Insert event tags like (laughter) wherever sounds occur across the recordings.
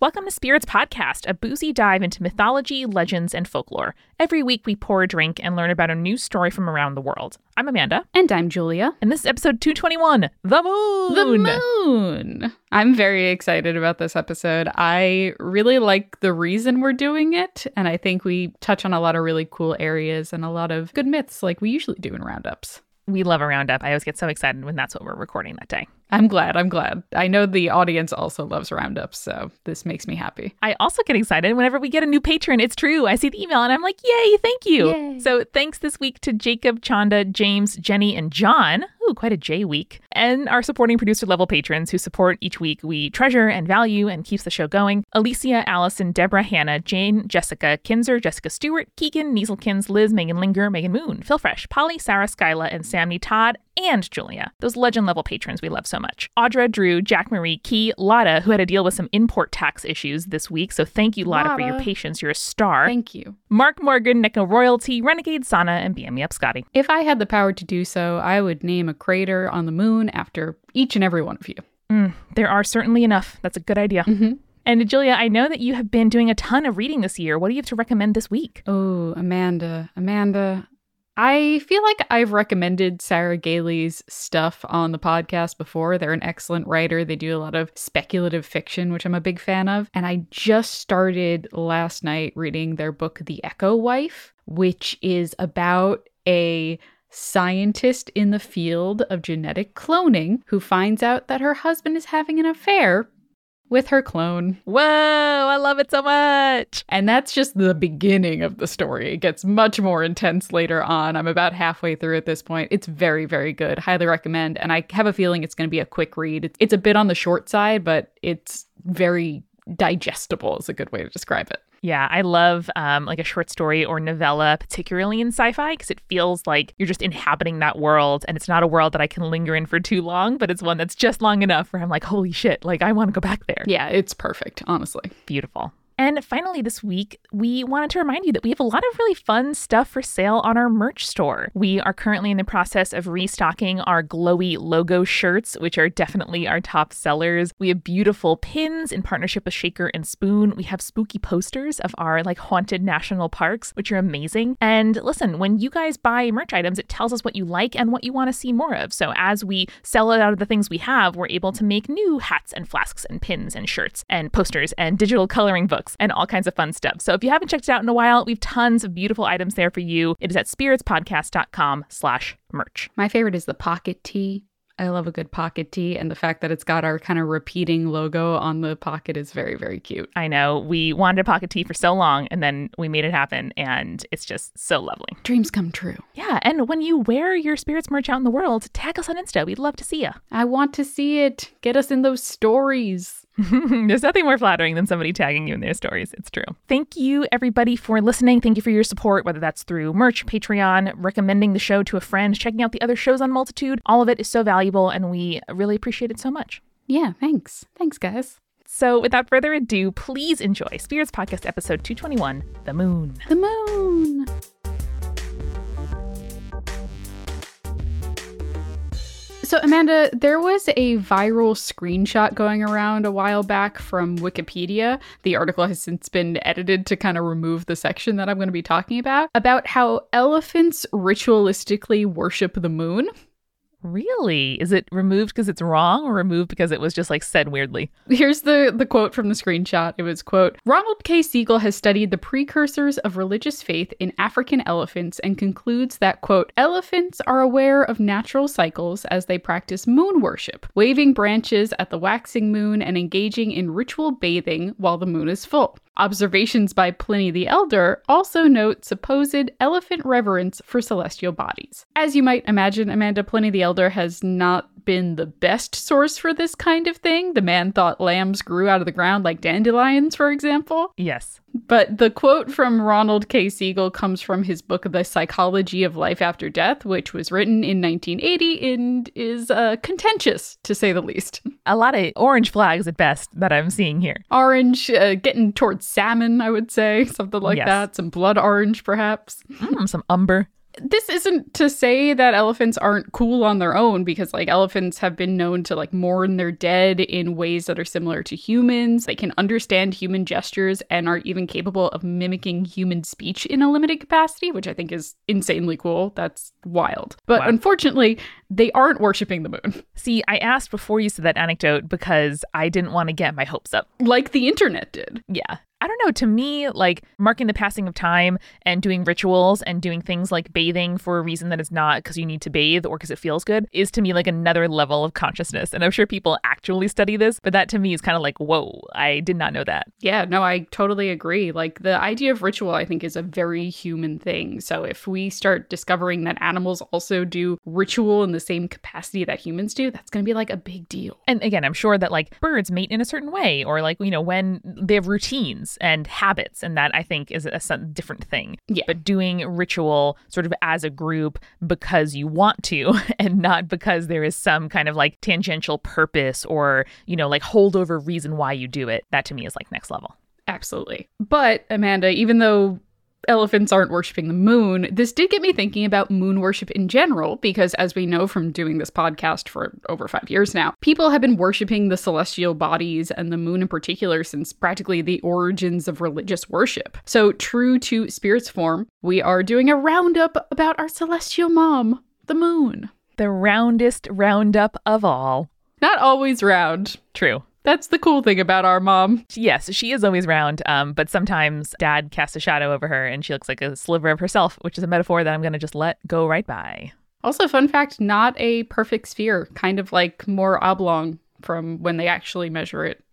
Welcome to Spirits Podcast, a boozy dive into mythology, legends, and folklore. Every week we pour a drink and learn about a new story from around the world. I'm Amanda. And I'm Julia. And this is episode 221 The Moon. The Moon. I'm very excited about this episode. I really like the reason we're doing it. And I think we touch on a lot of really cool areas and a lot of good myths like we usually do in roundups. We love a roundup. I always get so excited when that's what we're recording that day. I'm glad. I'm glad. I know the audience also loves roundups, so this makes me happy. I also get excited whenever we get a new patron. It's true. I see the email and I'm like, yay, thank you. Yay. So thanks this week to Jacob, Chanda, James, Jenny, and John. Ooh, quite a J week. And our supporting producer level patrons who support each week we treasure and value and keeps the show going. Alicia, Allison, Deborah, Hannah, Jane, Jessica, Kinzer, Jessica Stewart, Keegan, Nieselkins, Liz, Megan Linger, Megan Moon, Phil Fresh, Polly, Sarah, Skyla, and Sammy Todd, and Julia. Those legend level patrons we love so much. Audra, Drew, Jack Marie, Key, Lotta, who had to deal with some import tax issues this week. So thank you, Lotta, for your patience. You're a star. Thank you. Mark Morgan, Nico Royalty, Renegade Sana, and BM Me Up Scotty. If I had the power to do so, I would name a crater on the moon after each and every one of you. Mm, there are certainly enough. That's a good idea. Mm-hmm. And Julia, I know that you have been doing a ton of reading this year. What do you have to recommend this week? Oh, Amanda, Amanda. I feel like I've recommended Sarah Gailey's stuff on the podcast before. They're an excellent writer. They do a lot of speculative fiction, which I'm a big fan of. And I just started last night reading their book, The Echo Wife, which is about a scientist in the field of genetic cloning who finds out that her husband is having an affair with her clone. Whoa, I love it so much. And that's just the beginning of the story. It gets much more intense later on. I'm about halfway through at this point. It's very, very good. Highly recommend. And I have a feeling it's going to be a quick read. It's- It's a bit on the short side, but it's very digestible, is a good way to describe it. Yeah, I love um, like a short story or novella, particularly in sci-fi, because it feels like you're just inhabiting that world, and it's not a world that I can linger in for too long, but it's one that's just long enough where I'm like, holy shit, like I want to go back there. Yeah, it's perfect, honestly. Beautiful. And finally, this week, we wanted to remind you that we have a lot of really fun stuff for sale on our merch store. We are currently in the process of restocking our glowy logo shirts, which are definitely our top sellers. We have beautiful pins in partnership with Shaker and Spoon. We have spooky posters of our like haunted national parks, which are amazing. And listen, when you guys buy merch items, it tells us what you like and what you want to see more of. So as we sell out of the things we have, we're able to make new hats and flasks and pins and shirts and posters and digital coloring books and all kinds of fun stuff. So if you haven't checked it out in a while, we've tons of beautiful items there for you. It is at spiritspodcast.com slash merch. My favorite is the pocket tee. I love a good pocket tee, and the fact that it's got our kind of repeating logo on the pocket is very, very cute. I know we wanted a pocket tee for so long and then we made it happen and it's just so lovely. Dreams come true. Yeah, and when you wear your spirits merch out in the world, tag us on Insta. We'd love to see you. I want to see it. Get us in those stories. (laughs) There's nothing more flattering than somebody tagging you in their stories. It's true. Thank you, everybody, for listening. Thank you for your support, whether that's through merch, Patreon, recommending the show to a friend, checking out the other shows on Multitude. All of it is so valuable, and we really appreciate it so much. Yeah, thanks. Thanks, guys. So, without further ado, please enjoy Spirits Podcast episode 221 The Moon. The moon. So, Amanda, there was a viral screenshot going around a while back from Wikipedia. The article has since been edited to kind of remove the section that I'm going to be talking about, about how elephants ritualistically worship the moon. Really? Is it removed because it's wrong or removed because it was just like said weirdly? Here's the, the quote from the screenshot. It was, quote, Ronald K. Siegel has studied the precursors of religious faith in African elephants and concludes that, quote, elephants are aware of natural cycles as they practice moon worship, waving branches at the waxing moon and engaging in ritual bathing while the moon is full. Observations by Pliny the Elder also note supposed elephant reverence for celestial bodies. As you might imagine, Amanda, Pliny the Elder has not been the best source for this kind of thing. The man thought lambs grew out of the ground like dandelions, for example. Yes. But the quote from Ronald K. Siegel comes from his book, The Psychology of Life After Death, which was written in 1980 and is uh, contentious, to say the least. (laughs) A lot of orange flags at best that I'm seeing here. Orange, uh, getting towards salmon, I would say, something like Yes. that. Some blood orange, perhaps. Mm, some umber. This isn't to say that elephants aren't cool on their own because like elephants have been known to like mourn their dead in ways that are similar to humans. They can understand human gestures and are even capable of mimicking human speech in a limited capacity which i think is insanely cool. That's wild. But Wow. unfortunately they aren't worshiping the moon See, I asked before you said that anecdote because I didn't want to get my hopes up. like the internet did Yeah. I don't know. To me, like marking the passing of time and doing rituals and doing things like bathing for a reason that is not because you need to bathe or because it feels good is to me like another level of consciousness. And I'm sure people actually study this, but that to me is kind of like, whoa, I did not know that. Yeah, no, I totally agree. Like the idea of ritual, I think, is a very human thing. So if we start discovering that animals also do ritual in the same capacity that humans do, that's going to be like a big deal. And again, I'm sure that like birds mate in a certain way, or like, you know, when they have routines and habits. And that I think is a different thing. Yeah. But doing ritual sort of as a group because you want to (laughs) and not because there is some kind of like tangential purpose or, you know, like holdover reason why you do it, that to me is like next level. Absolutely. But Amanda, even though elephants aren't worshiping the moon, this did get me thinking about moon worship in general, because as we know from doing this podcast for over five years now, people have been worshiping the celestial bodies and the moon in particular since practically the origins of religious worship. So, true to Spirit's form, we are doing a roundup about our celestial mom, the moon. The roundest roundup of all. Not always round. True. That's the cool thing about our mom. Yes, she is always round, um, but sometimes dad casts a shadow over her and she looks like a sliver of herself, which is a metaphor that I'm going to just let go right by. Also, fun fact not a perfect sphere, kind of like more oblong from when they actually measure it.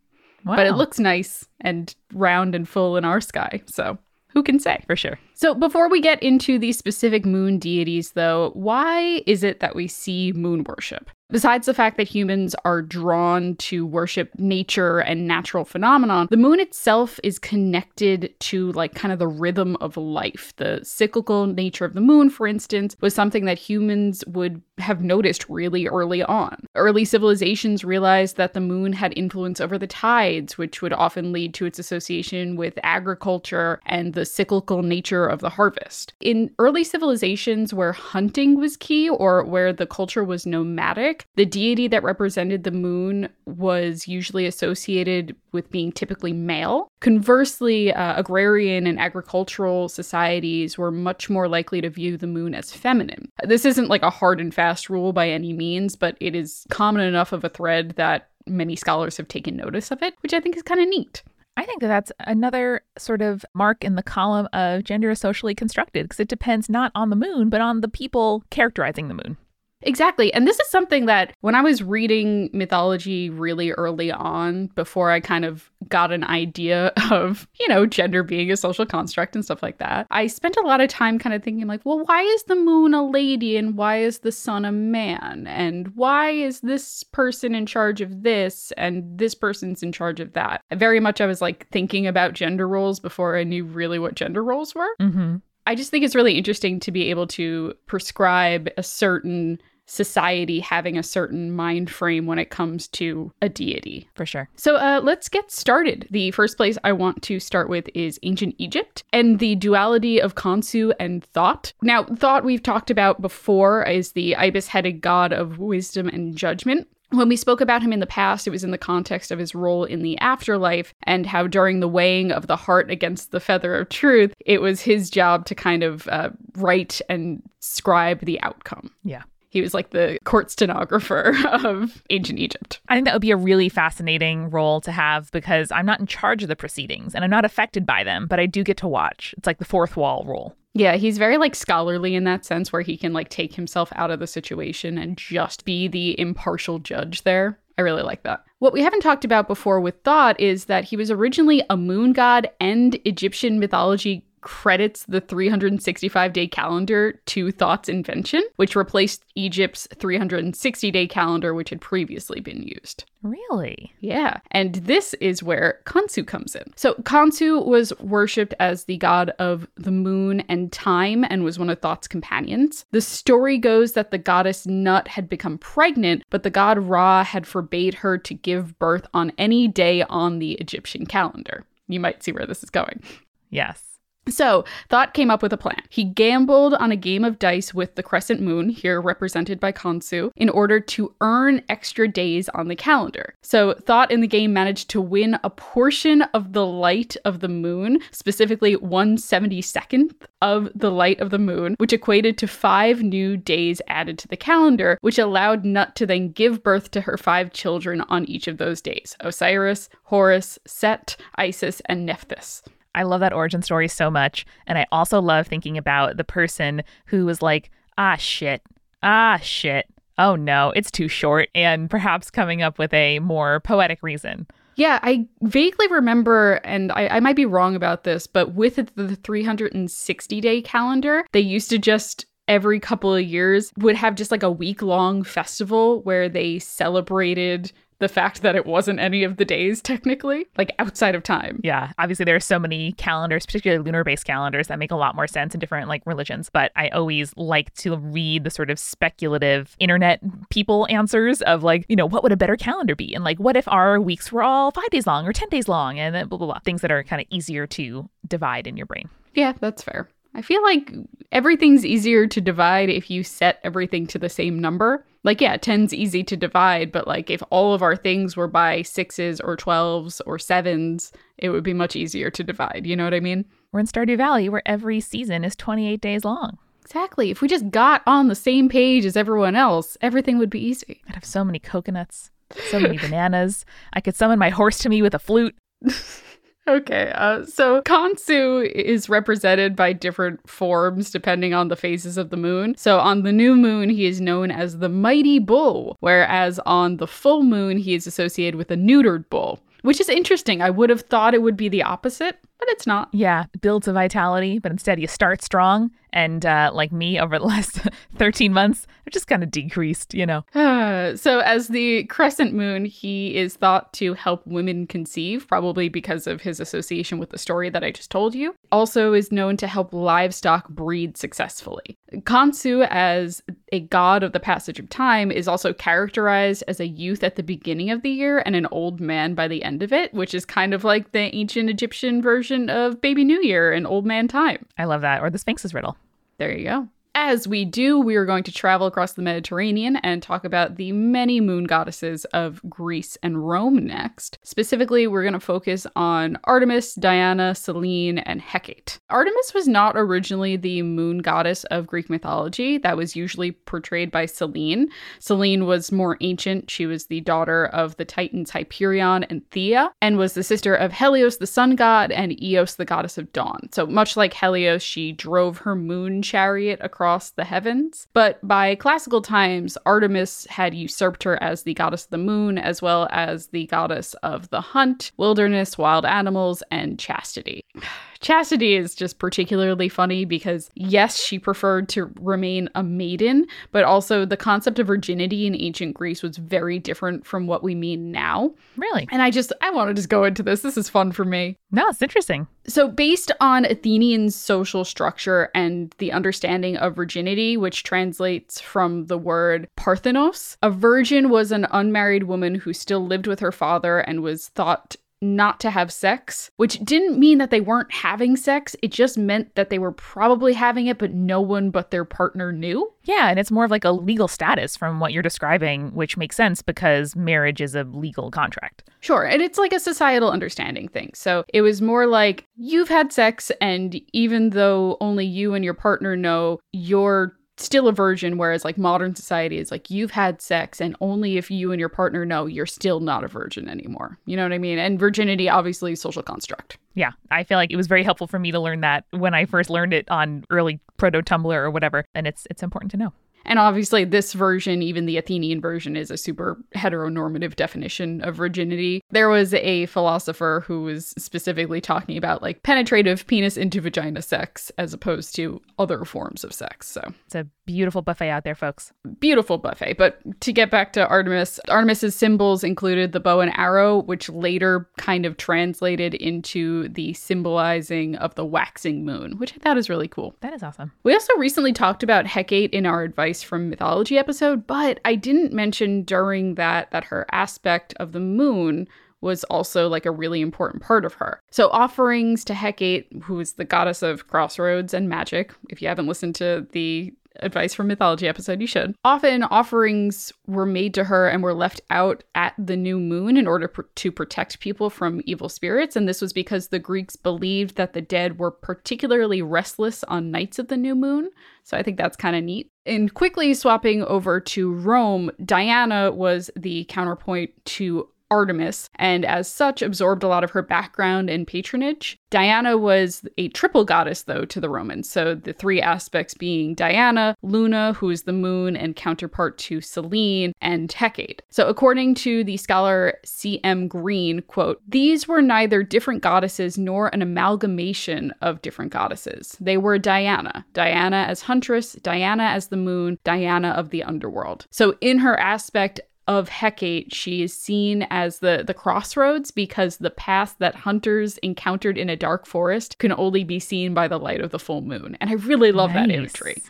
But it looks nice and round and full in our sky. So, who can say? for sure. So, before we get into these specific moon deities, though, why is it that we see moon worship? Besides the fact that humans are drawn to worship nature and natural phenomenon, the moon itself is connected to like kind of the rhythm of life. The cyclical nature of the moon, for instance, was something that humans would have noticed really early on. Early civilizations realized that the moon had influence over the tides, which would often lead to its association with agriculture and the cyclical nature of the harvest. In early civilizations where hunting was key or where the culture was nomadic, the deity that represented the moon was usually associated with being typically male. Conversely, uh, agrarian and agricultural societies were much more likely to view the moon as feminine. This isn't like a hard and fast rule by any means, but it is common enough of a thread that many scholars have taken notice of it, which I think is kind of neat. I think that that's another sort of mark in the column of gender is socially constructed because it depends not on the moon, but on the people characterizing the moon. Exactly. And this is something that when I was reading mythology really early on, before I kind of got an idea (laughs) of, you know, gender being a social construct and stuff like that, I spent a lot of time kind of thinking, like, well, why is the moon a lady and why is the sun a man? And why is this person in charge of this and this person's in charge of that? Very much I was like thinking about gender roles before I knew really what gender roles were. Mm-hmm. I just think it's really interesting to be able to prescribe a certain society having a certain mind frame when it comes to a deity. For sure. So uh, let's get started. The first place I want to start with is ancient Egypt and the duality of Khonsu and Thoth. Now, Thoth we've talked about before is the ibis headed god of wisdom and judgment. When we spoke about him in the past, it was in the context of his role in the afterlife and how during the weighing of the heart against the feather of truth, it was his job to kind of uh, write and scribe the outcome. Yeah. He was like the court stenographer (laughs) of ancient Egypt. I think that would be a really fascinating role to have because I'm not in charge of the proceedings and I'm not affected by them, but I do get to watch. It's like the fourth wall role. Yeah, he's very like scholarly in that sense where he can like take himself out of the situation and just be the impartial judge there. I really like that. What we haven't talked about before with Thoth is that he was originally a moon god and Egyptian mythology credits the 365 day calendar to Thoth's invention, which replaced Egypt's 360 day calendar, which had previously been used. Really? Yeah. And this is where Khonsu comes in. So Khonsu was worshipped as the god of the moon and time and was one of Thoth's companions. The story goes that the goddess Nut had become pregnant, but the god Ra had forbade her to give birth on any day on the Egyptian calendar. You might see where this is going. Yes. So, Thoth came up with a plan. He gambled on a game of dice with the crescent moon, here represented by Khonsu, in order to earn extra days on the calendar. So, Thoth in the game managed to win a portion of the light of the moon, specifically 172nd of the light of the moon, which equated to five new days added to the calendar, which allowed Nut to then give birth to her five children on each of those days Osiris, Horus, Set, Isis, and Nephthys. I love that origin story so much. And I also love thinking about the person who was like, ah, shit, ah, shit. Oh no, it's too short, and perhaps coming up with a more poetic reason. Yeah, I vaguely remember, and I, I might be wrong about this, but with the 360 day calendar, they used to just every couple of years would have just like a week long festival where they celebrated the fact that it wasn't any of the days technically, like outside of time. Yeah, obviously there are so many calendars, particularly lunar-based calendars that make a lot more sense in different like religions, but I always like to read the sort of speculative internet people answers of like, you know, what would a better calendar be? And like what if our weeks were all 5 days long or 10 days long and then blah blah blah, things that are kind of easier to divide in your brain. Yeah, that's fair. I feel like everything's easier to divide if you set everything to the same number. Like, yeah, 10's easy to divide, but like if all of our things were by sixes or 12s or sevens, it would be much easier to divide. You know what I mean? We're in Stardew Valley where every season is 28 days long. Exactly. If we just got on the same page as everyone else, everything would be easy. I'd have so many coconuts, so many (laughs) bananas. I could summon my horse to me with a flute. (laughs) Okay, uh, so Khonsu is represented by different forms depending on the phases of the moon. So on the new moon, he is known as the mighty bull, whereas on the full moon, he is associated with a neutered bull, which is interesting. I would have thought it would be the opposite, but it's not. Yeah, builds a vitality, but instead you start strong. And uh, like me, over the (laughs) last 13 months, I've just kind of decreased, you know. (sighs) so, as the crescent moon, he is thought to help women conceive, probably because of his association with the story that I just told you. Also, is known to help livestock breed successfully. Khonsu, as a god of the passage of time, is also characterized as a youth at the beginning of the year and an old man by the end of it, which is kind of like the ancient Egyptian version of Baby New Year and Old Man Time. I love that. Or the Sphinx's riddle. There you go. As we do, we are going to travel across the Mediterranean and talk about the many moon goddesses of Greece and Rome next. Specifically, we're going to focus on Artemis, Diana, Selene, and Hecate. Artemis was not originally the moon goddess of Greek mythology, that was usually portrayed by Selene. Selene was more ancient. She was the daughter of the Titans Hyperion and Thea, and was the sister of Helios, the sun god, and Eos, the goddess of dawn. So, much like Helios, she drove her moon chariot across across the heavens. But by classical times, Artemis had usurped her as the goddess of the moon, as well as the goddess of the hunt, wilderness, wild animals, and chastity. (sighs) Chastity is just particularly funny because, yes, she preferred to remain a maiden, but also the concept of virginity in ancient Greece was very different from what we mean now. Really? And I just, I want to just go into this. This is fun for me. No, it's interesting. So, based on Athenian social structure and the understanding of virginity, which translates from the word parthenos, a virgin was an unmarried woman who still lived with her father and was thought not to have sex, which didn't mean that they weren't having sex. It just meant that they were probably having it, but no one but their partner knew. Yeah, and it's more of like a legal status from what you're describing, which makes sense because marriage is a legal contract. Sure, and it's like a societal understanding thing. So it was more like you've had sex, and even though only you and your partner know, you're still a virgin whereas like modern society is like you've had sex and only if you and your partner know you're still not a virgin anymore. You know what i mean? And virginity obviously social construct. Yeah i feel like it was very helpful for me to learn that when i first learned it on early proto tumblr or whatever and it's it's important to know And obviously, this version, even the Athenian version, is a super heteronormative definition of virginity. There was a philosopher who was specifically talking about like penetrative penis into vagina sex as opposed to other forms of sex. So It's a beautiful buffet out there, folks. beautiful buffet. But to get back to Artemis, Artemis's symbols included the bow and arrow, which later kind of translated into the symbolizing of the waxing moon, which I thought is really cool. That is awesome. We also recently talked about Hecate in our advice from mythology episode, but I didn't mention during that that her aspect of the moon was also like a really important part of her. So offerings to Hecate, who is the goddess of crossroads and magic. If you haven't listened to the advice from mythology episode, you should. Often offerings were made to her and were left out at the new moon in order pr- to protect people from evil spirits. And this was because the Greeks believed that the dead were particularly restless on nights of the new moon. So I think that's kind of neat. And quickly swapping over to Rome, Diana was the counterpoint to Artemis, and as such absorbed a lot of her background and patronage. Diana was a triple goddess, though, to the Romans. So the three aspects being Diana, Luna, who is the moon and counterpart to Selene, and Hecate. So according to the scholar C.M. Green, quote, these were neither different goddesses nor an amalgamation of different goddesses. They were Diana, Diana as huntress, Diana as the moon, Diana of the underworld. So in her aspect of Hecate, she is seen as the the crossroads because the path that hunters encountered in a dark forest can only be seen by the light of the full moon. And I really love that Nice. imagery.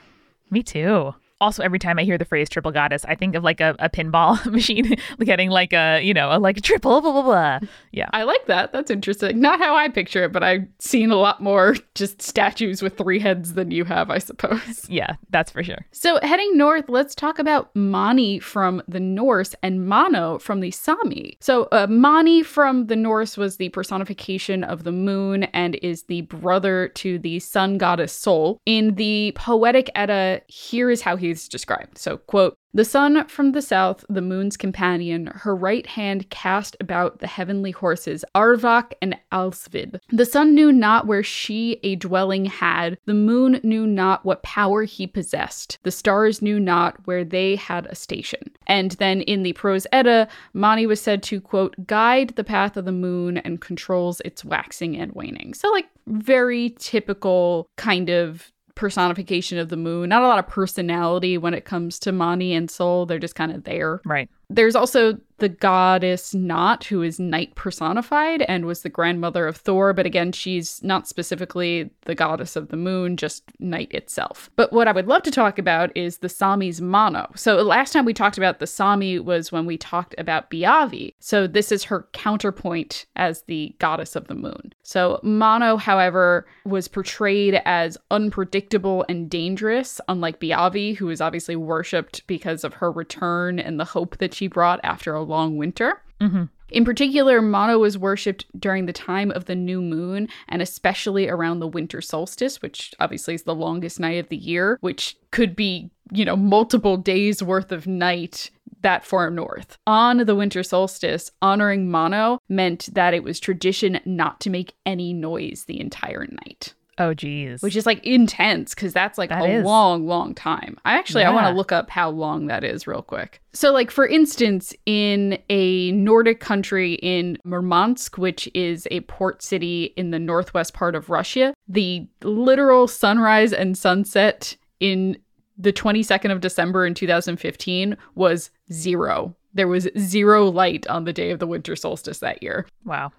Me too. Also, every time I hear the phrase triple goddess, I think of like a, a pinball (laughs) machine getting like a, you know, a, like a triple, blah, blah, blah. Yeah. I like that. That's interesting. Not how I picture it, but I've seen a lot more just statues with three heads than you have, I suppose. (laughs) Yeah, that's for sure. So, heading north, let's talk about Mani from the Norse and Mano from the Sami. So, uh, Mani from the Norse was the personification of the moon and is the brother to the sun goddess Sol. In the Poetic Edda, here is how he's described. So, quote, the sun from the south, the moon's companion, her right hand cast about the heavenly horses, Arvak and Alsvid. The sun knew not where she a dwelling had, the moon knew not what power he possessed, the stars knew not where they had a station. And then in the Prose Edda, Mani was said to, quote, guide the path of the moon and controls its waxing and waning. So, like, very typical kind of personification of the moon. Not a lot of personality when it comes to Mani and Sol. They're just kind of there. Right. There's also the goddess Nott, who is night personified and was the grandmother of Thor, but again, she's not specifically the goddess of the moon, just night itself. But what I would love to talk about is the Sami's mono. So last time we talked about the Sami was when we talked about Beaivi. So this is her counterpoint as the goddess of the moon. So mono, however, was portrayed as unpredictable and dangerous, unlike Beaivi, who is obviously worshipped because of her return and the hope that she brought after a long winter. Mm-hmm. In particular, Mono was worshipped during the time of the new moon and especially around the winter solstice, which obviously is the longest night of the year, which could be, you know, multiple days worth of night that far north. On the winter solstice, honoring Mono meant that it was tradition not to make any noise the entire night. Oh, geez. Which is like intense because that's like That a is. long, long time. I actually I want to look up how long that is real quick. So, like for instance, in a Nordic country in Murmansk, which is a port city in the northwest part of Russia, the literal sunrise and sunset in the 22nd of December in 2015 was zero. There was zero light on the day of the winter solstice that year. Wow.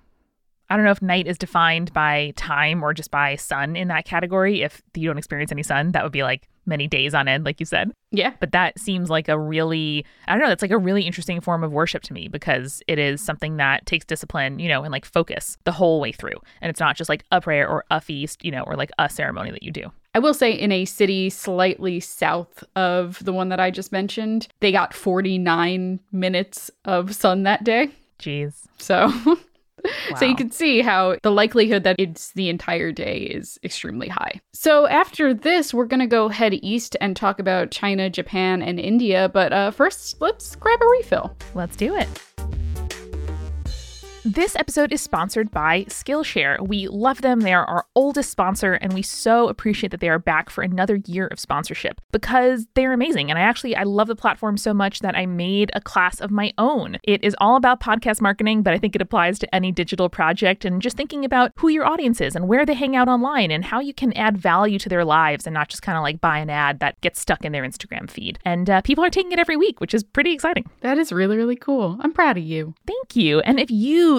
I don't know if night is defined by time or just by sun in that category. If you don't experience any sun, that would be like many days on end, like you said. Yeah. But that seems like a really, I don't know, that's like a really interesting form of worship to me because it is something that takes discipline, you know, and like focus the whole way through. And it's not just like a prayer or a feast, you know, or like a ceremony that you do. I will say, in a city slightly south of the one that I just mentioned, they got 49 minutes of sun that day. Jeez. So. (laughs) So you can see how the likelihood that it's the entire day is extremely high. So after this, we're going to go head east and talk about China, Japan, and India. But uh, first, let's grab a refill. Let's do it. This episode is sponsored by Skillshare. We love them. They are our oldest sponsor, and we so appreciate that they are back for another year of sponsorship because they're amazing. And I actually I love the platform so much that I made a class of my own. It is all about podcast marketing, but I think it applies to any digital project and just thinking about who your audience is and where they hang out online and how you can add value to their lives and not just kind of like buy an ad that gets stuck in their Instagram feed. And uh, people are taking it every week, which is pretty exciting. That is really, really cool. I'm proud of you. Thank you. And if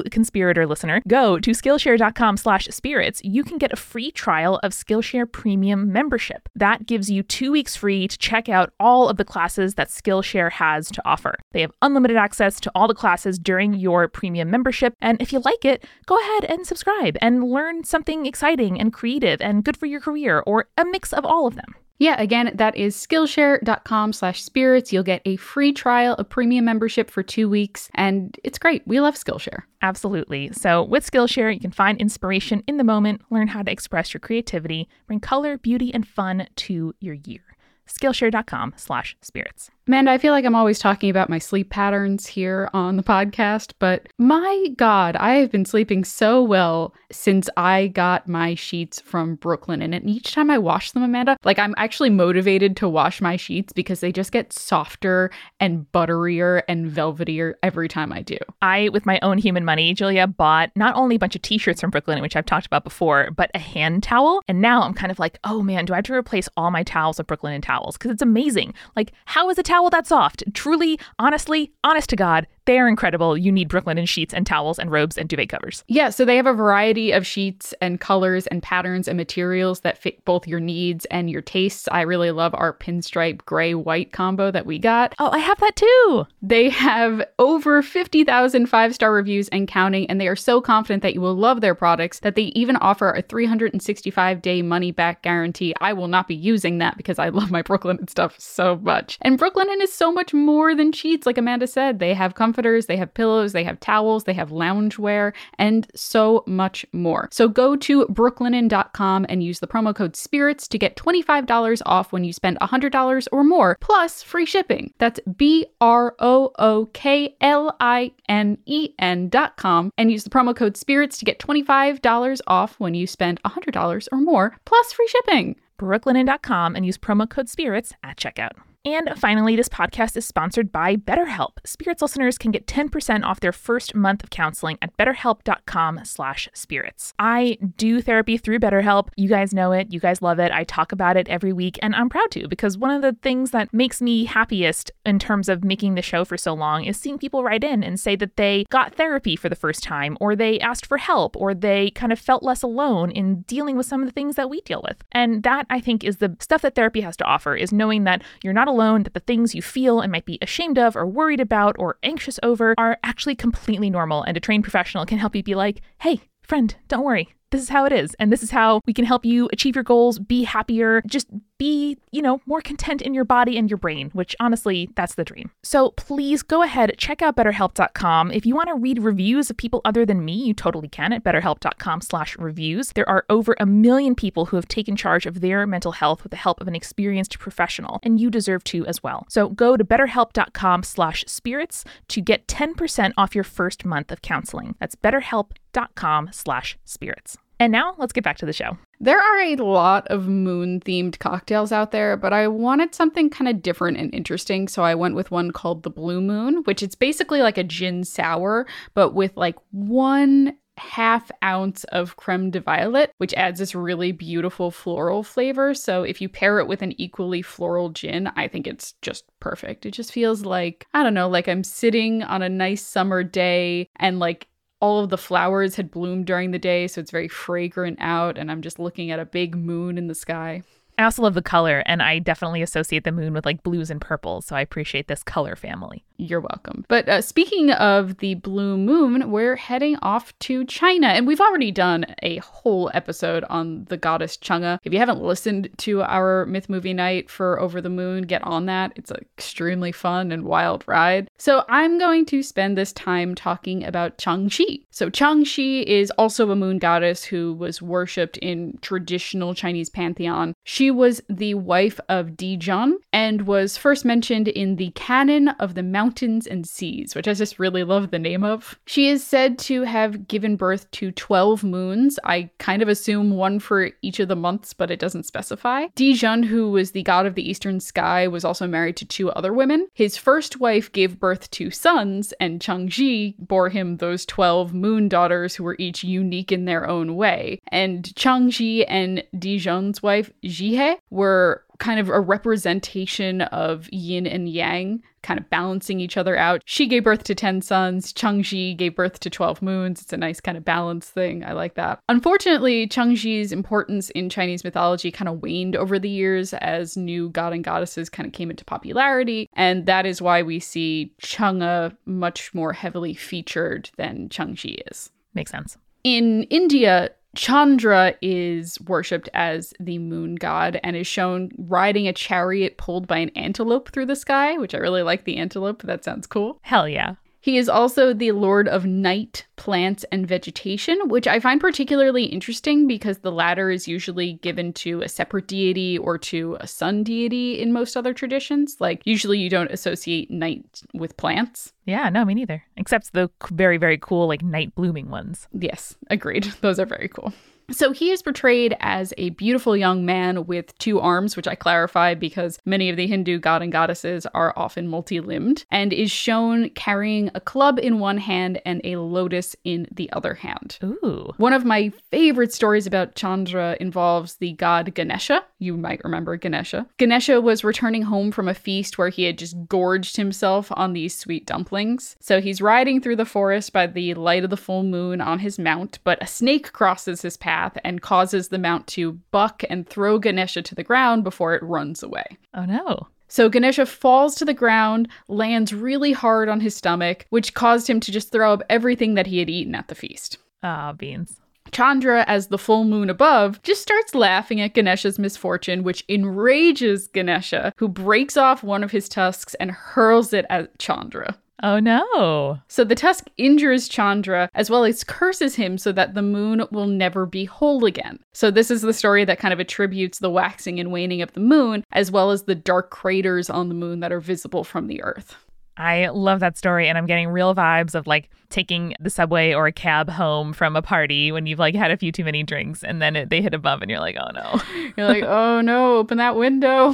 conspirator listener, go to Skillshare.com slash spirits, you can get a free trial of Skillshare Premium membership. That gives you two weeks free to check out all of the classes that Skillshare has to offer. They have unlimited access to all the classes during your premium membership. And if you like it, go ahead and subscribe and learn something exciting and creative and good for your career or a mix of all of them. Yeah, again, that is Skillshare.com slash spirits. You'll get a free trial, a premium membership for two weeks, and it's great. We love Skillshare. Absolutely. So, with Skillshare, you can find inspiration in the moment, learn how to express your creativity, bring color, beauty, and fun to your year. Skillshare.com slash spirits. Amanda, I feel like I'm always talking about my sleep patterns here on the podcast, but my God, I have been sleeping so well since I got my sheets from Brooklinen. And each time I wash them, Amanda, like I'm actually motivated to wash my sheets because they just get softer and butterier and velvetier every time I do. I, with my own human money, Julia, bought not only a bunch of t shirts from Brooklinen, which I've talked about before, but a hand towel. And now I'm kind of like, oh man, do I have to replace all my towels with Brooklinen towels? Because it's amazing. Like, how is a towel that soft? Truly, honestly, honest to God, they are incredible. You need Brooklinen sheets and towels and robes and duvet covers. Yeah, so they have a variety of sheets and colors and patterns and materials that fit both your needs and your tastes. I really love our pinstripe gray white combo that we got. Oh, I have that too. They have over 50,000 five star reviews and counting, and they are so confident that you will love their products that they even offer a 365 day money back guarantee. I will not be using that because I love my Brooklinen stuff so much. And Brooklinen is so much more than sheets, like Amanda said. They have comfort comforters, they have pillows, they have towels, they have loungewear, and so much more. So go to brooklinen.com and use the promo code SPIRITS to get $25 off when you spend $100 or more, plus free shipping. That's B R O O K L I N E N.com and use the promo code SPIRITS to get $25 off when you spend $100 or more, plus free shipping. brooklinen.com and use promo code SPIRITS at checkout. And finally, this podcast is sponsored by BetterHelp. Spirits listeners can get 10% off their first month of counseling at betterhelp.com slash spirits. I do therapy through BetterHelp. You guys know it. You guys love it. I talk about it every week, and I'm proud to because one of the things that makes me happiest in terms of making the show for so long is seeing people write in and say that they got therapy for the first time, or they asked for help, or they kind of felt less alone in dealing with some of the things that we deal with. And that, I think, is the stuff that therapy has to offer, is knowing that you're not alone, that the things you feel and might be ashamed of or worried about or anxious over are actually completely normal. And a trained professional can help you be like, hey, friend, don't worry. This is how it is. And this is how we can help you achieve your goals, be happier, just be, you know, more content in your body and your brain, which honestly, that's the dream. So please go ahead, check out betterhelp.com. If you want to read reviews of people other than me, you totally can at betterhelp.com slash reviews. There are over a million people who have taken charge of their mental health with the help of an experienced professional, and you deserve to as well. So go to betterhelp.com slash spirits to get 10% off your first month of counseling. That's betterhelp.com slash spirits. And now let's get back to the show. There are a lot of moon themed cocktails out there, but I wanted something kind of different and interesting, so I went with one called the Blue Moon, which it's basically like a gin sour, but with like one half ounce of creme de violet, which adds this really beautiful floral flavor. So if you pair it with an equally floral gin, I think it's just perfect. It just feels like, I don't know, like I'm sitting on a nice summer day and like all of the flowers had bloomed during the day, so it's very fragrant out, and I'm just looking at a big moon in the sky. I also love the color, and I definitely associate the moon with like blues and purples, so I appreciate this color family. You're welcome. But uh, speaking of the blue moon, we're heading off to China, and we've already done a whole episode on the goddess Chang'e. If you haven't listened to our Myth Movie Night for Over the Moon, get on that. It's an extremely fun and wild ride. So I'm going to spend this time talking about Chang'e. So Chang'e is also a moon goddess who was worshipped in traditional Chinese pantheon. She Was the wife of Dijun and was first mentioned in the Canon of the Mountains and Seas, which I just really love the name of. She is said to have given birth to 12 moons. I kind of assume one for each of the months, but it doesn't specify. Dijun, who was the god of the eastern sky, was also married to two other women. His first wife gave birth to sons, and Changji bore him those 12 moon daughters who were each unique in their own way. And Changji and Dijun's wife, Jihe, were kind of a representation of yin and yang, kind of balancing each other out. She gave birth to 10 sons, Changji gave birth to 12 moons. It's a nice kind of balance thing. I like that. Unfortunately, Changji's importance in Chinese mythology kind of waned over the years as new god and goddesses kind of came into popularity, and that is why we see Chang'e much more heavily featured than Changji is. Makes sense. In India, Chandra is worshipped as the moon god and is shown riding a chariot pulled by an antelope through the sky, which I really like the antelope. That sounds cool. Hell yeah. He is also the lord of night, plants, and vegetation, which I find particularly interesting because the latter is usually given to a separate deity or to a sun deity in most other traditions. Like, usually you don't associate night with plants. Yeah, no, me neither. Except the very, very cool, like night blooming ones. Yes, agreed. (laughs) Those are very cool. So he is portrayed as a beautiful young man with two arms, which I clarify because many of the Hindu god and goddesses are often multi limbed, and is shown carrying a club in one hand and a lotus in the other hand. Ooh. One of my favorite stories about Chandra involves the god Ganesha. You might remember Ganesha. Ganesha was returning home from a feast where he had just gorged himself on these sweet dumplings. So he's riding through the forest by the light of the full moon on his mount, but a snake crosses his path and causes the mount to buck and throw Ganesha to the ground before it runs away. Oh no. So Ganesha falls to the ground, lands really hard on his stomach, which caused him to just throw up everything that he had eaten at the feast. Ah, beans. Chandra, as the full moon above, just starts laughing at Ganesha's misfortune, which enrages Ganesha, who breaks off one of his tusks and hurls it at Chandra. Oh no. So the tusk injures Chandra as well as curses him so that the moon will never be whole again. So this is the story that kind of attributes the waxing and waning of the moon as well as the dark craters on the moon that are visible from the earth. I love that story, and I'm getting real vibes of like taking the subway or a cab home from a party when you've like had a few too many drinks, and then it, they hit a bump, and you're like, oh no. (laughs) You're like, oh no, open that window.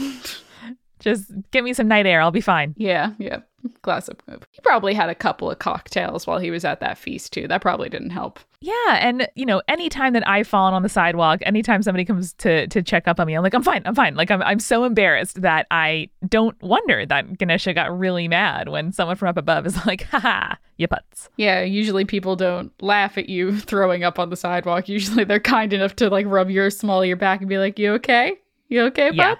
(laughs) Just give me some night air. I'll be fine. Yeah, yeah. (laughs) Classic move. He probably had a couple of cocktails while he was at that feast too. That probably didn't help. Yeah, and you know, anytime that I've fallen on the sidewalk, anytime somebody comes to to check up on me, I'm like, I'm fine, I'm fine. Like I'm I'm so embarrassed that I don't wonder that Ganesha got really mad when someone from up above is (laughs) like, haha, you putz. Yeah, usually people don't laugh at you (laughs) throwing up on the sidewalk. Usually they're kind enough to like rub your small of your back and be like, "You okay? You okay, bud?" Yeah.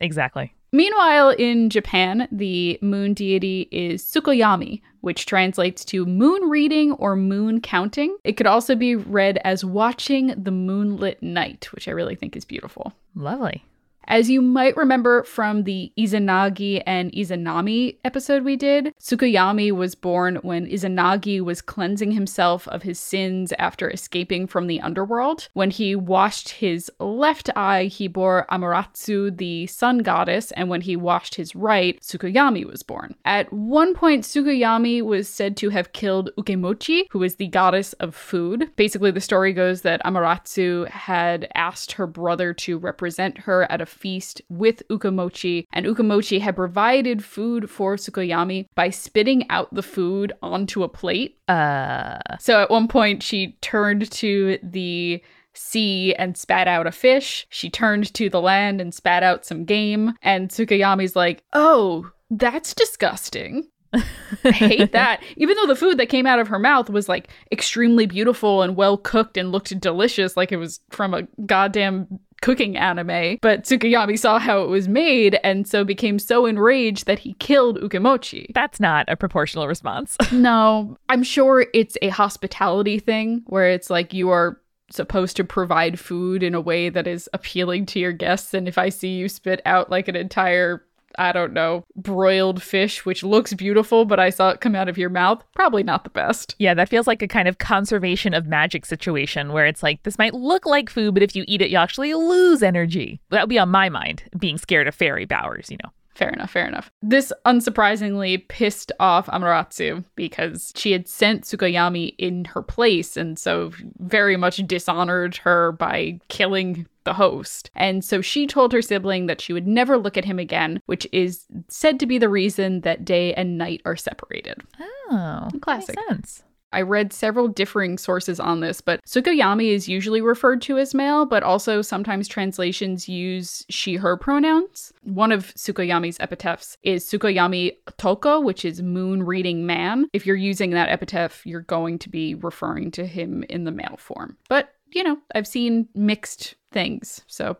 Exactly. Meanwhile, in Japan, the moon deity is Tsukuyomi, which translates to moon reading or moon counting. It could also be read as watching the moonlit night, which I really think is beautiful. Lovely. As you might remember from the Izanagi and Izanami episode we did, Tsukuyomi was born when Izanagi was cleansing himself of his sins after escaping from the underworld. When he washed his left eye, he bore Amaterasu, the sun goddess, and when he washed his right, Tsukuyomi was born. At one point, Tsukuyomi was said to have killed Ukemochi, who is the goddess of food. Basically, the story goes that Amaterasu had asked her brother to represent her at a feast with Ukemochi, and Ukemochi had provided food for Tsukuyomi by spitting out the food onto a plate. Uh, So at one point, she turned to the sea and spat out a fish. She turned to the land and spat out some game. And Tsukuyomi's like, oh, that's disgusting. I hate (laughs) that. Even though the food that came out of her mouth was like extremely beautiful and well cooked and looked delicious, like it was from a goddamn cooking anime. But Tsukuyomi saw how it was made and so became so enraged that he killed Ukemochi. that's not a proportional response. (laughs) No, I'm sure it's a hospitality thing where it's like you are supposed to provide food in a way that is appealing to your guests. And if I see you spit out like an entire I don't know, broiled fish, which looks beautiful, but I saw it come out of your mouth. Probably not the best. Yeah, that feels like a kind of conservation of magic situation where it's like, this might look like food, but if you eat it, you actually lose energy. That would be on my mind, being scared of fairy bowers, you know. Fair enough, fair enough. This unsurprisingly pissed off Amaterasu because she had sent Tsukuyomi in her place and so very much dishonored her by killing the host. And so she told her sibling that she would never look at him again, which is said to be the reason that day and night are separated. Oh, Classic. Makes sense. I read several differing sources on this, but Sukoyami is usually referred to as male, but also sometimes translations use she, her pronouns. One of Sukoyami's epitaphs is Sukoyami Toko, which is moon reading man. If you're using that epitaph, you're going to be referring to him in the male form. But, you know, I've seen mixed things, so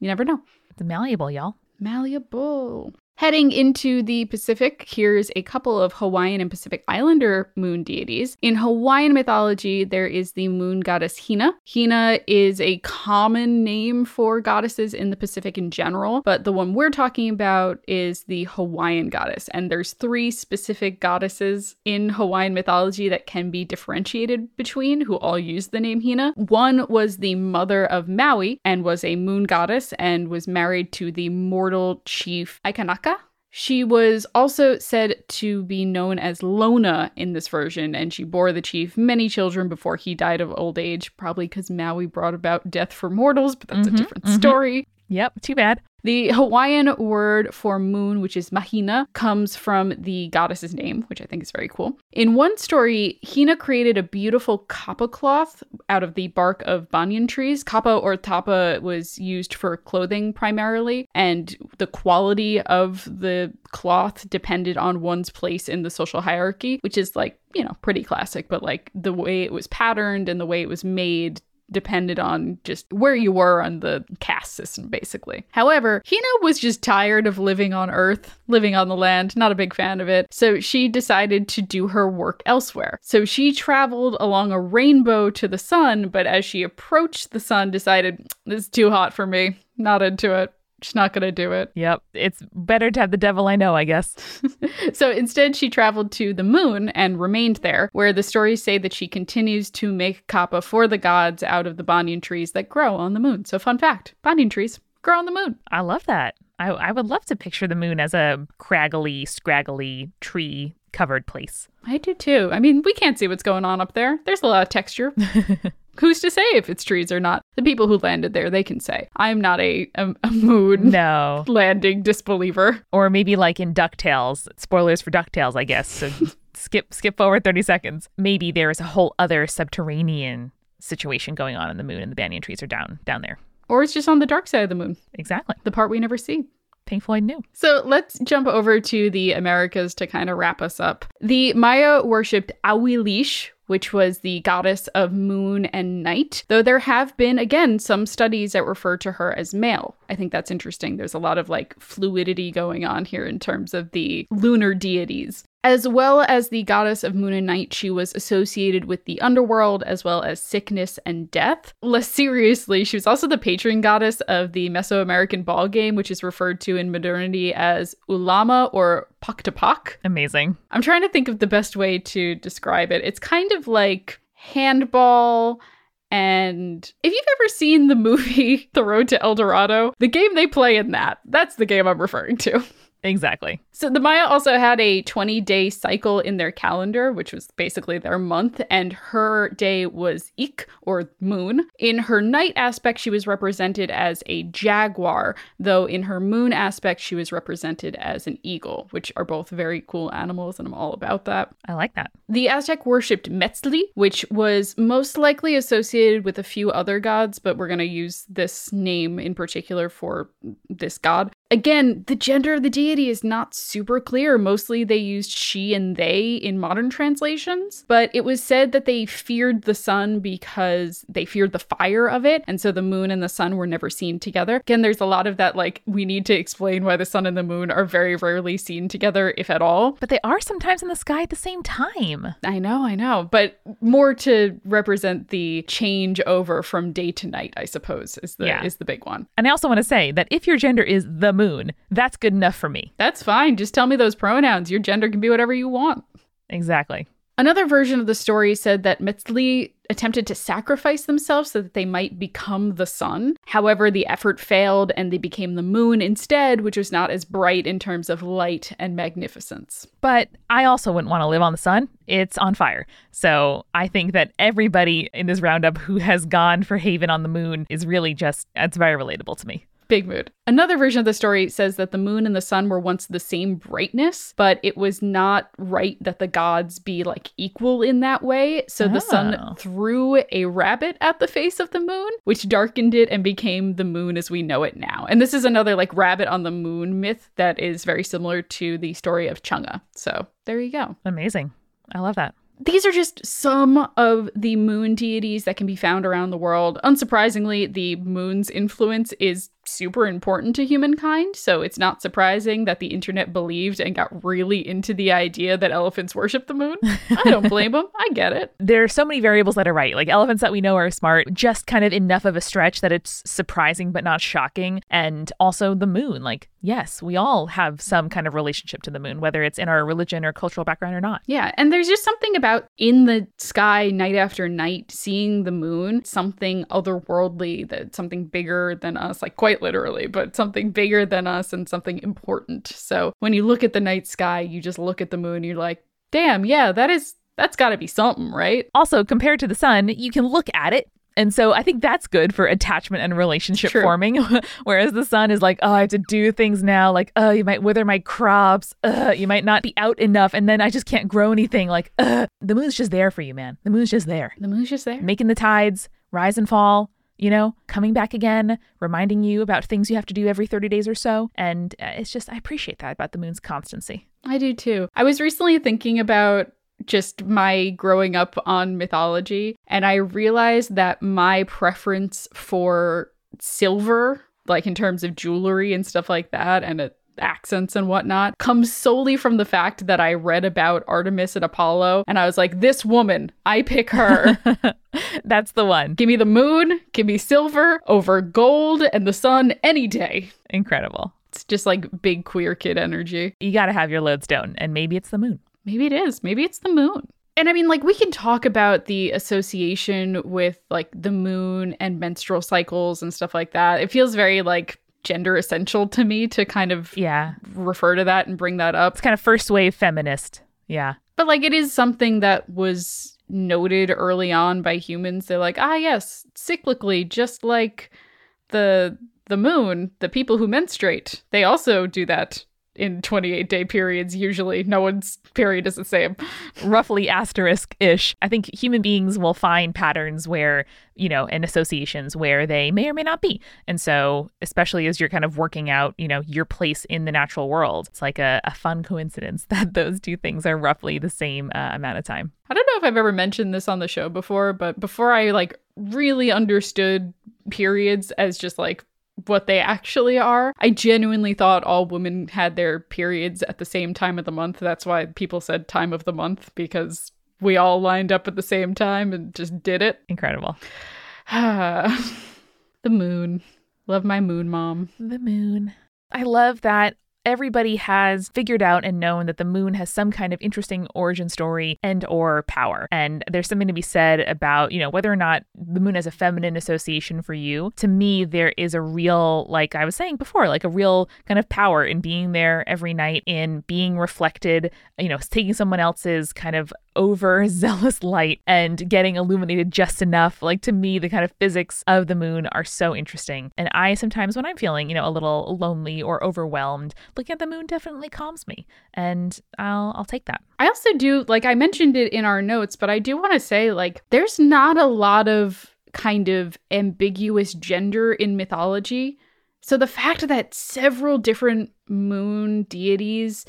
you never know. The malleable, y'all. Malleable. Heading into the Pacific, here's a couple of Hawaiian and Pacific Islander moon deities. In Hawaiian mythology, there is the moon goddess Hina. Hina is a common name for goddesses in the Pacific in general, but the one we're talking about is the Hawaiian goddess. And there's three specific goddesses in Hawaiian mythology that can be differentiated between, who all use the name Hina. One was the mother of Maui and was a moon goddess and was married to the mortal chief Aikanaka. She was also said to be known as Lona in this version, and she bore the chief many children before he died of old age, probably because Maui brought about death for mortals, but that's Mhm, a different mhm. story. Yep, too bad. The Hawaiian word for moon, which is Mahina, comes from the goddess's name, which I think is very cool. In one story, Hina created a beautiful kapa cloth out of the bark of banyan trees. Kapa or tapa was used for clothing primarily, and the quality of the cloth depended on one's place in the social hierarchy, which is like, you know, pretty classic, but like the way it was patterned and the way it was made depended on just where you were on the caste system, basically. However, Hina was just tired of living on Earth, living on the land, not a big fan of it, so she decided to do her work elsewhere. So she traveled along a rainbow to the sun, but as she approached the sun, decided, this is too hot for me, not into it. Just not gonna do it. Yep, it's better to have the devil I know, I guess. (laughs) So instead, she traveled to the moon and remained there, where the stories say that she continues to make kapa for the gods out of the banyan trees that grow on the moon. So, fun fact banyan trees grow on the moon. I love that. I, I would love to picture the moon as a craggly, scraggly, tree covered place. I do too. I mean, we can't see what's going on up there. There's a lot of texture. (laughs) Who's to say if it's trees or not? The people who landed there, they can say. I'm not a, a, a moon No. landing disbeliever. Or maybe like in DuckTales. Spoilers for DuckTales, I guess. So (laughs) skip skip forward 30 seconds. Maybe there is a whole other subterranean situation going on in the moon and the banyan trees are down down there. Or it's just on the dark side of the moon, Exactly. the part we never see. Pink Floyd knew. So let's jump over to the Americas to kind of wrap us up. The Maya worshipped Awilix, which was the goddess of moon and night, though there have been, again, some studies that refer to her as male. I think that's interesting. There's a lot of like fluidity going on here in terms of the lunar deities. As well as the goddess of moon and night, she was associated with the underworld as well as sickness and death. Less (laughs) seriously, she was also the patron goddess of the Mesoamerican ball game, which is referred to in modernity as Ulama or Pok-ta-pok. Amazing. I'm trying to think of the best way to describe it. It's kind of like handball. And if you've ever seen the (laughs) movie The Road to El Dorado, the game they play in that, that's the game I'm referring to. (laughs) Exactly. So the Maya also had a 20 day cycle in their calendar, which was basically their month, and her day was Ik or moon. In her night aspect, she was represented as a jaguar, though in her moon aspect, she was represented as an eagle, which are both very cool animals, and I'm all about that. I like that. The Aztec worshipped Metzli, which was most likely associated with a few other gods, but we're going to use this name in particular for this god. Again, the gender of the deity is not super clear. Mostly they used she and they in modern translations, but it was said that they feared the sun because they feared the fire of it, and so the moon and the sun were never seen together. Again, there's a lot of that, like, we need to explain why the sun and the moon are very rarely seen together, if at all. But they are sometimes in the sky at the same time. I know, I know, but more to represent the change over from day to night, I suppose, is the Yeah. is the big one. And I also want to say that if your gender is the moon. That's good enough for me. That's fine. Just tell me those pronouns. Your gender can be whatever you want. Exactly. Another version of the story said that Metzli attempted to sacrifice themselves so that they might become the sun. However, the effort failed and they became the moon instead, which was not as bright in terms of light and magnificence. But I also wouldn't want to live on the sun. It's on fire. So I think that everybody in this roundup who has gone for Haven on the moon is really just, it's very relatable to me. Big mood. Another version of the story says that the moon and the sun were once the same brightness, but it was not right that the gods be like equal in that way. So the Oh. sun threw a rabbit at the face of the moon, which darkened it and became the moon as we know it now. And this is another like rabbit on the moon myth that is very similar to the story of Chang'e. So there you go. Amazing. I love that. These are just some of the moon deities that can be found around the world. Unsurprisingly, the moon's influence is super important to humankind, so it's not surprising that the internet believed and got really into the idea that elephants worship the moon. I don't (laughs) blame them. I get it. There are so many variables that are right. Like elephants that we know are smart, just kind of enough of a stretch that it's surprising but not shocking. And also the moon. Like, yes, we all have some kind of relationship to the moon, whether it's in our religion or cultural background or not. Yeah, and there's just something about in the sky night after night seeing the moon, something otherworldly, that something bigger than us, like quite literally, but something bigger than us and something important. So when you look at the night sky, you just look at the moon, you're like, damn, yeah, that is that's got to be something, right? Also, compared to the sun, you can look at it. And so I think that's good for attachment and relationship True. forming. (laughs) Whereas the sun is like, oh, I have to do things now. Like, oh, you might wither my crops. Uh, you might not be out enough. And then I just can't grow anything. Like, uh, the moon's just there for you, man. The moon's just there. The moon's just there. making the tides rise and fall, you know, coming back again, reminding you about things you have to do every 30 days or so. And uh, it's just, I appreciate that about the moon's constancy. I do too. I was recently thinking about just my growing up on mythology, and I realized that my preference for silver, like in terms of jewelry and stuff like that, and it accents and whatnot comes solely from the fact that I read about Artemis and Apollo and I was like this woman I pick her (laughs) That's the one. give me the moon give me silver over gold and the sun any day Incredible. it's just like big queer kid energy You got to have your lodestone, and maybe it's the moon. Maybe it is. Maybe it's the moon. And I mean, like, we can talk about the association with like the moon and menstrual cycles and stuff like that. It feels very like gender essential to me to kind of Yeah. refer to that and bring that up. It's kind of first wave feminist. Yeah. But like, it is something that was noted early on by humans. They're like, ah, yes, cyclically, just like the the moon, the people who menstruate, they also do that in 28 day periods usually no one's period is the same Roughly asterisk ish. I think human beings will find patterns where, you know, and associations where they may or may not be. And so, especially as you're kind of working out, you know, your place in the natural world, it's like a, a fun coincidence (laughs) that those two things are roughly the same uh, amount of time. I don't know if I've ever mentioned this on the show before, but before I like really understood periods as just like what they actually are, I genuinely thought all women had their periods at the same time of the month. That's why people said time of the month because we all lined up at the same time and just did it. Incredible. (sighs) the moon. Love my moon mom. The moon. I love that everybody has figured out and known that the moon has some kind of interesting origin story and or power. And there's something to be said about you know whether or not the moon has a feminine association for you. To me there is a real like i was saying before like a real kind of power in being there every night in being reflected you know taking someone else's kind of overzealous (laughs) light and getting illuminated just enough. Like to me, the kind of physics of the moon are so interesting. And I sometimes, when I'm feeling, you know, a little lonely or overwhelmed, looking at the moon definitely calms me. And I'll I'll take that. I also do, like, I mentioned it in our notes, but I do want to say, like, there's not a lot of kind of ambiguous gender in mythology. So the fact that several different moon deities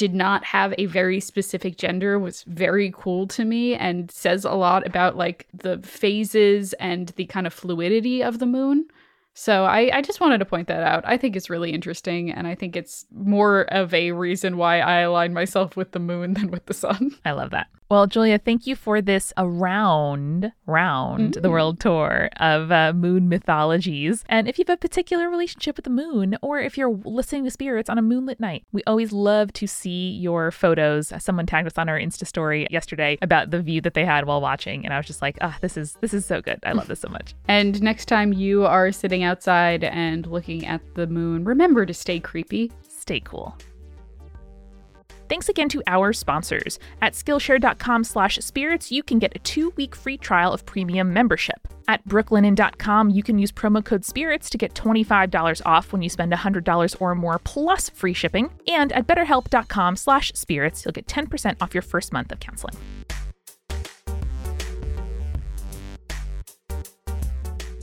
did not have a very specific gender was very cool to me and says a lot about like the phases and the kind of fluidity of the moon. So I, I just wanted to point that out. I think it's really interesting, and I think it's more of a reason why I align myself with the moon (laughs) than with the sun. I love that. Well, Julia, thank you for this around, round the world tour of uh, moon mythologies. And if you have a particular relationship with the moon, or if you're listening to spirits on a moonlit night, we always love to see your photos. Someone tagged us on our Insta story yesterday about the view that they had while watching, and I was just like, ah, this is this is so good. I love this so much. And next time you are sitting outside and looking at the moon, remember to stay creepy. Stay cool. Thanks again to our sponsors. At Skillshare.com slash spirits, you can get a two-week free trial of premium membership. At Brooklinen.com, you can use promo code SPIRITS to get $25 off when you spend $100 or more plus free shipping. And at BetterHelp.com slash spirits, you'll get 10% off your first month of counseling.